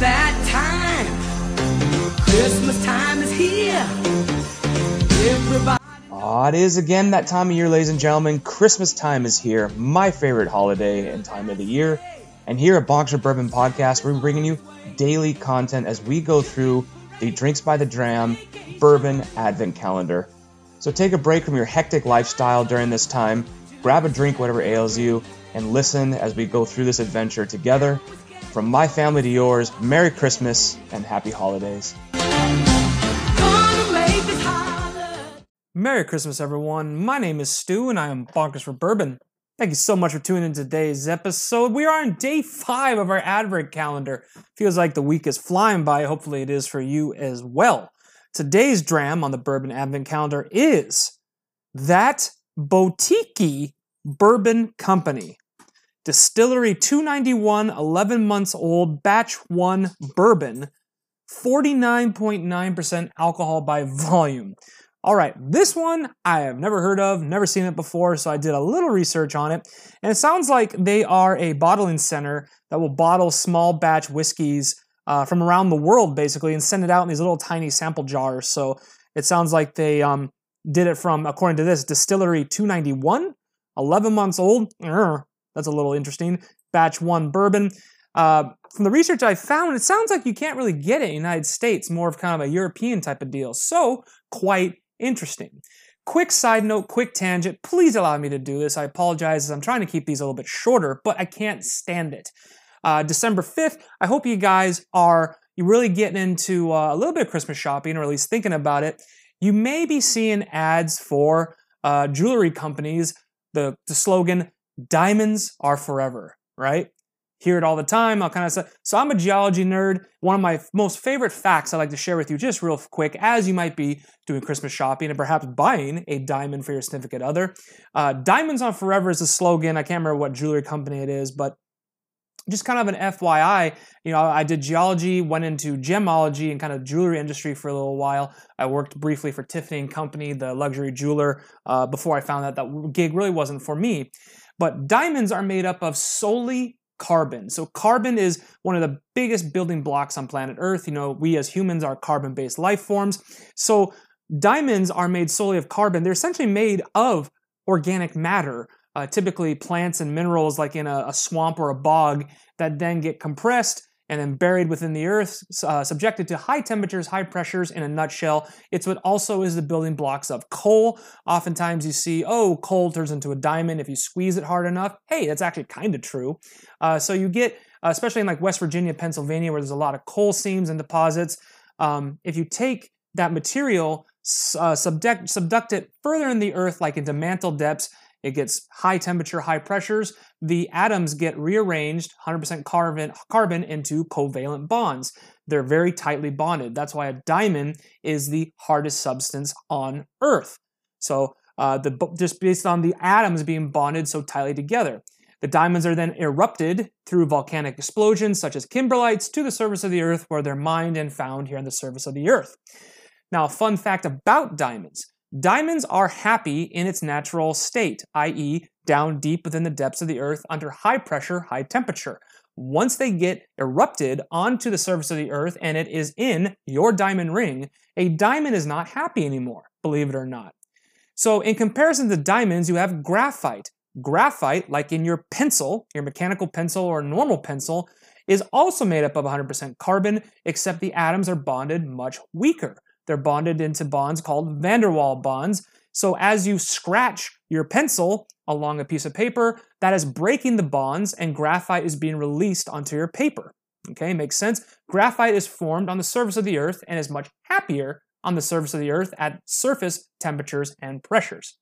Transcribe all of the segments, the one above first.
that time. Christmas time is here. Everybody. Aw, it is again that time of year, ladies and gentlemen. Christmas time is here, my favorite holiday and time of the year. And here at Boxer Bourbon Podcast, we're bringing you daily content as we go through the Drinks by the Dram Bourbon Advent Calendar. So take a break from your hectic lifestyle during this time, grab a drink, whatever ails you, and listen as we go through this adventure together. From my family to yours, Merry Christmas and Happy Holidays. Merry Christmas, everyone. My name is Stu, and I am Bonkers for Bourbon. Thank you so much for tuning in to today's episode. We are on day five of our Advent calendar. Feels like the week is flying by. Hopefully, it is for you as well. Today's dram on the Bourbon Advent calendar is that Boutique Bourbon Company. Distillery 291, 11 months old, batch 1 bourbon, 49.9% alcohol by volume. All right, this one I have never heard of, never seen it before, so I did a little research on it. And it sounds like they are a bottling center that will bottle small batch whiskeys uh, from around the world, basically, and send it out in these little tiny sample jars. So it sounds like they um, did it from, according to this, Distillery 291, 11 months old. That's a little interesting. Batch 1 bourbon. Uh, from the research I found, it sounds like you can't really get it in the United States, more of kind of a European type of deal. So, quite interesting. Quick side note, quick tangent. Please allow me to do this. I apologize as I'm trying to keep these a little bit shorter, but I can't stand it. Uh, December 5th, I hope you guys are really getting into uh, a little bit of Christmas shopping, or at least thinking about it. You may be seeing ads for uh, jewelry companies. The, the slogan, diamonds are forever, right? Hear it all the time. I'll kind of say, so I'm a geology nerd. One of my most favorite facts I like to share with you, just real quick, as you might be doing Christmas shopping and perhaps buying a diamond for your significant other. Uh, Diamonds on Forever is a slogan. I can't remember what jewelry company it is, but just kind of an FYI, you know, I did geology, went into gemology and kind of jewelry industry for a little while. I worked briefly for Tiffany and Company, the luxury jeweler, uh, before I found out that gig really wasn't for me. But diamonds are made up of solely carbon. So carbon is one of the biggest building blocks on planet Earth. You know, we as humans are carbon-based life forms. So diamonds are made solely of carbon. They're essentially made of organic matter uh, typically plants and minerals like in a, a, swamp or a bog that then get compressed and then buried within the earth, uh, subjected to high temperatures, high pressures. In a nutshell, it's what also is the building blocks of coal. Oftentimes, you see, oh, coal turns into a diamond if you squeeze it hard enough. Hey, that's actually kind of true. Uh, so you get, uh, especially in like West Virginia, Pennsylvania, where there's a lot of coal seams and deposits. Um, if you take that material, uh, subduct, subduct it further in the earth, like into mantle depths, it gets high temperature, high pressures. The atoms get rearranged, 100% carbon, carbon into covalent bonds. They're very tightly bonded. That's why a diamond is the hardest substance on Earth. So, uh, the, just based on the atoms being bonded so tightly together. The diamonds are then erupted through volcanic explosions, such as kimberlites, to the surface of the Earth, where they're mined and found here on the surface of the Earth. Now, a fun fact about diamonds Diamonds are happy in its natural state, i.e., down deep within the depths of the earth under high pressure, high temperature. Once they get erupted onto the surface of the earth and it is in your diamond ring, a diamond is not happy anymore, believe it or not. So, in comparison to diamonds, you have graphite. Graphite, like in your pencil, your mechanical pencil or normal pencil, is also made up of 100% carbon, except the atoms are bonded much weaker. They're bonded into bonds called van der Waals bonds. So as you scratch your pencil along a piece of paper, that is breaking the bonds and graphite is being released onto your paper. Okay, makes sense. Graphite is formed on the surface of the earth and is much happier on the surface of the earth at surface temperatures and pressures.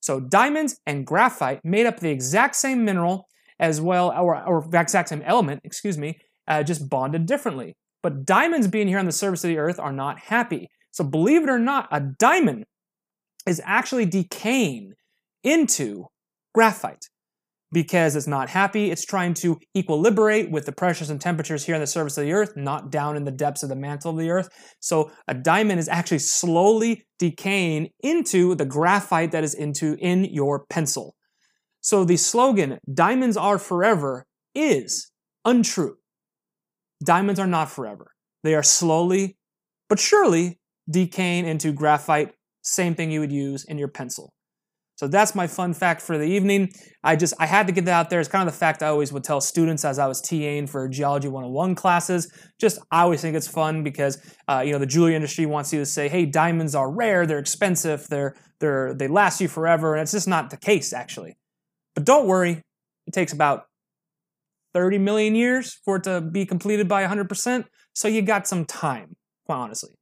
So diamonds and graphite made up the exact same mineral as well, or, or exact same element, excuse me, uh, just bonded differently. But diamonds being here on the surface of the earth are not happy. So believe it or not, a diamond is actually decaying into graphite because it's not happy. It's trying to equilibrate with the pressures and temperatures here on the surface of the earth, not down in the depths of the mantle of the earth. So a diamond is actually slowly decaying into the graphite that is into in your pencil. So the slogan, diamonds are forever, is untrue. diamonds are not forever. They are slowly but surely decaying into graphite, same thing you would use in your pencil. So that's my fun fact for the evening. I just I had to get that out there. It's kind of the fact I always would tell students as I was TAing for Geology 101 classes. Just I always think it's fun because uh, you know the jewelry industry wants you to say, "Hey, diamonds are rare. They're expensive. They're they're they last you forever," and it's just not the case actually. But don't worry, it takes about 30 million years for it to be completed by 100%. So you got some time, quite honestly.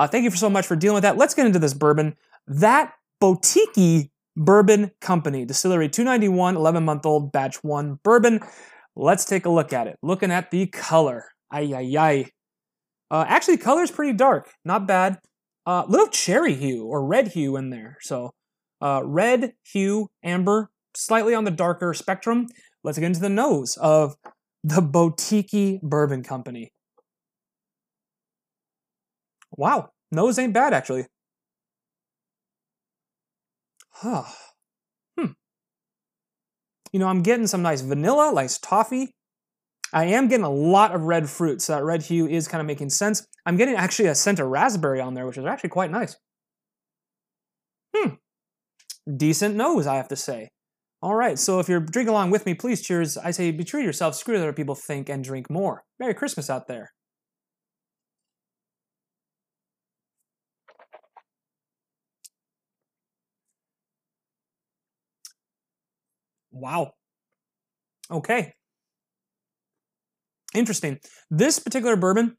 Uh, thank you for so much for dealing with that. Let's get into this bourbon. That Boutique Bourbon Company, Distillery 291, 11 month old, batch one bourbon. Let's take a look at it. Looking at the color. Ay, ay, ay. Uh, actually, color is pretty dark. Not bad. A uh, little cherry hue or red hue in there. So, uh, red hue, amber, slightly on the darker spectrum. Let's get into the nose of the Boutique Bourbon Company. Wow, nose ain't bad actually. Huh. Hmm. You know, I'm getting some nice vanilla, nice toffee. I am getting a lot of red fruit, so that red hue is kind of making sense. I'm getting actually a scent of raspberry on there, which is actually quite nice. Hmm. Decent nose, I have to say. All right, so if you're drinking along with me, please cheers. I say be true to yourself, screw what other people think, and drink more. Merry Christmas out there. Wow. Okay. Interesting. This particular bourbon,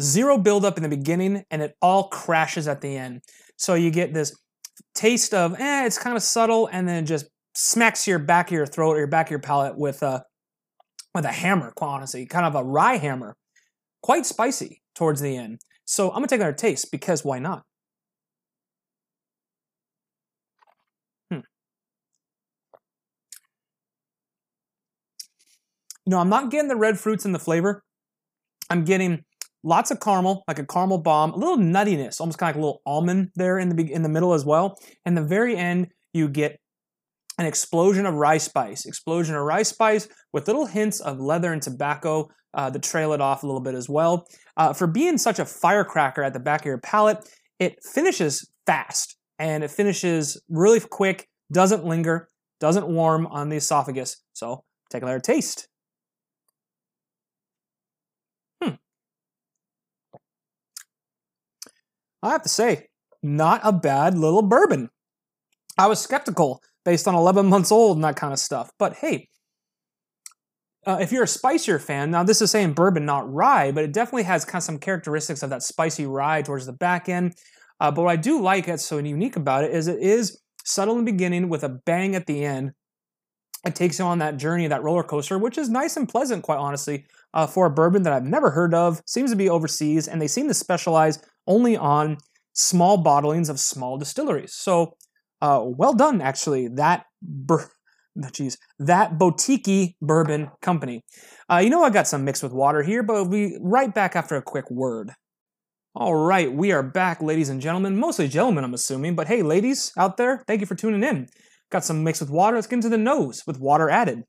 zero buildup in the beginning and it all crashes at the end. So you get this taste of, eh, it's kind of subtle, and then just smacks your back of your throat or your back of your palate with a with a hammer, honestly, kind of a rye hammer. Quite spicy towards the end. So I'm gonna take another taste because why not? Know, I'm not getting the red fruits in the flavor. I'm getting lots of caramel, like a caramel bomb, a little nuttiness, almost kind of like a little almond there in the in the middle as well. And the very end, you get an explosion of rye spice, explosion of rye spice with little hints of leather and tobacco uh, to trail it off a little bit as well. Uh, for being such a firecracker at the back of your palate, it finishes fast and it finishes really quick, doesn't linger, doesn't warm on the esophagus. So take another taste. I have to say, not a bad little bourbon. I was skeptical based on 11 months old and that kind of stuff. But hey, uh, if you're a spicier fan, now this is saying bourbon, not rye, but it definitely has kind of some characteristics of that spicy rye towards the back end. Uh, but what I do like that's so unique about it is it is subtle in the beginning with a bang at the end. It takes you on that journey, that roller coaster, which is nice and pleasant, quite honestly, uh, for a bourbon that I've never heard of. Seems to be overseas, and they seem to specialize only on small bottlings of small distilleries. So, uh, well done, actually. That bur- geez, that boutique bourbon company. Uh, you know, I got some mixed with water here, but we'll be right back after a quick word. All right, we are back, ladies and gentlemen. Mostly gentlemen, I'm assuming, but hey, ladies out there, thank you for tuning in. Got some mixed with water. Let's get into the nose with water added.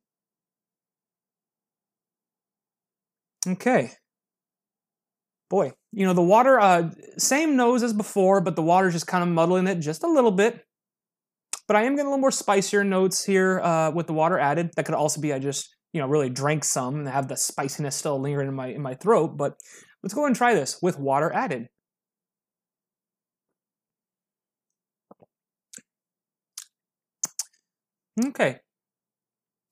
Okay. Boy, you know, the water, uh, same nose as before, but the water's just kind of muddling it just a little bit. But I am getting a little more spicier notes here uh, with the water added. That could also be I just, you know, really drank some and have the spiciness still lingering in my in my throat. But let's go ahead and try this with water added. Okay.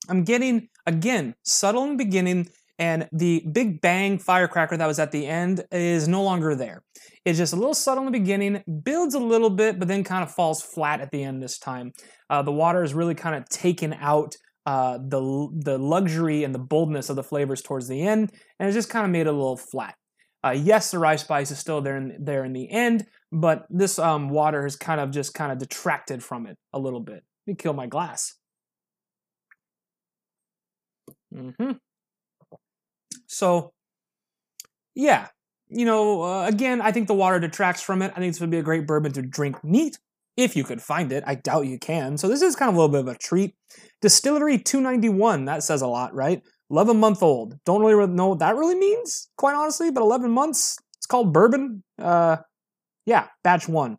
I'm getting, again, subtle in the beginning, and the big bang firecracker that was at the end is no longer there. It's just a little subtle in the beginning, builds a little bit, but then kind of falls flat at the end this time. Uh, the water is really kind of taken out uh, the the luxury and the boldness of the flavors towards the end, and it just kind of made it a little flat. Uh, yes, the rye spice is still there in, there in the end, but this um, water has kind of just kind of detracted from it a little bit. Let me kill my glass. Mm-hmm. So, yeah, you know, uh, again, I think the water detracts from it. I think this would be a great bourbon to drink neat if you could find it. I doubt you can. So this is kind of a little bit of a treat. Distillery 291, that says a lot, right? 11 month old. Don't really know what that really means, quite honestly, but 11 months. It's called bourbon. Uh, yeah, batch one.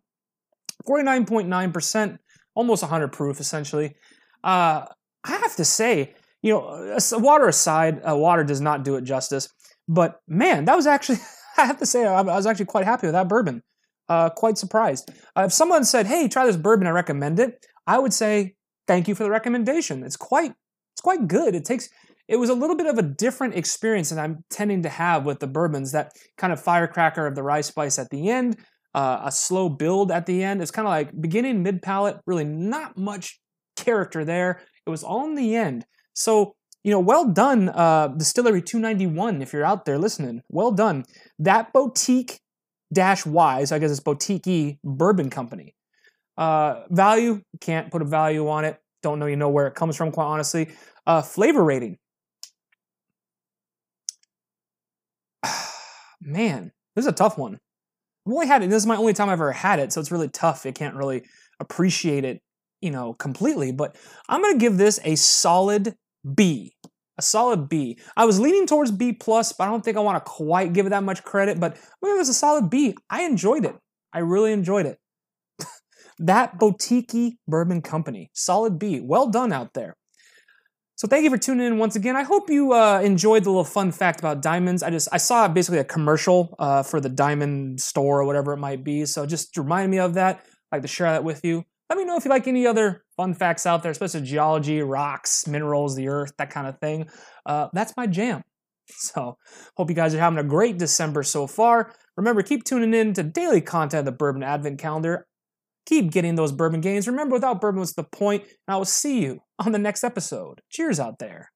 49.9%, almost 100 proof, essentially. Uh, I have to say, you know, uh, water aside, uh, water does not do it justice. But man, that was actually, I have to say, I was actually quite happy with that bourbon. Uh, quite surprised. Uh, if someone said, "Hey, try this bourbon," I recommend it. I would say, "Thank you for the recommendation." It's quite, it's quite good. It takes, it was a little bit of a different experience than I'm tending to have with the bourbons. That kind of firecracker of the rye spice at the end, uh, a slow build at the end. It's kind of like beginning, mid palate. Really, not much character there. It was all in the end. So you know, well done, uh, Distillery 291. If you're out there listening, well done. That boutique dash Y, so I guess it's boutique bourbon company. Uh, value can't put a value on it. Don't know you know where it comes from, quite honestly. Uh, flavor rating. Man, this is a tough one. I've only had it. This is my only time I've ever had it, so it's really tough. I can't really appreciate it, you know, completely. But I'm gonna give this a solid B. A solid B. I was leaning towards B plus, but I don't think I want to quite give it that much credit. But I'm gonna a solid B. I enjoyed it. I really enjoyed it. that Boutique Bourbon Company, solid B. Well done out there. So thank you for tuning in once again. I hope you uh, enjoyed the little fun fact about diamonds. I just I saw basically a commercial uh, for the diamond store or whatever it might be. So just remind me of that. I'd like to share that with you. Let me know if you like any other fun facts out there, especially geology, rocks, minerals, the earth, that kind of thing. Uh, that's my jam. So hope you guys are having a great December so far. Remember, keep tuning in to daily content of the Bourbon Advent Calendar. Keep getting those bourbon gains. Remember, without bourbon, what's the point? And I will see you on the next episode. Cheers out there.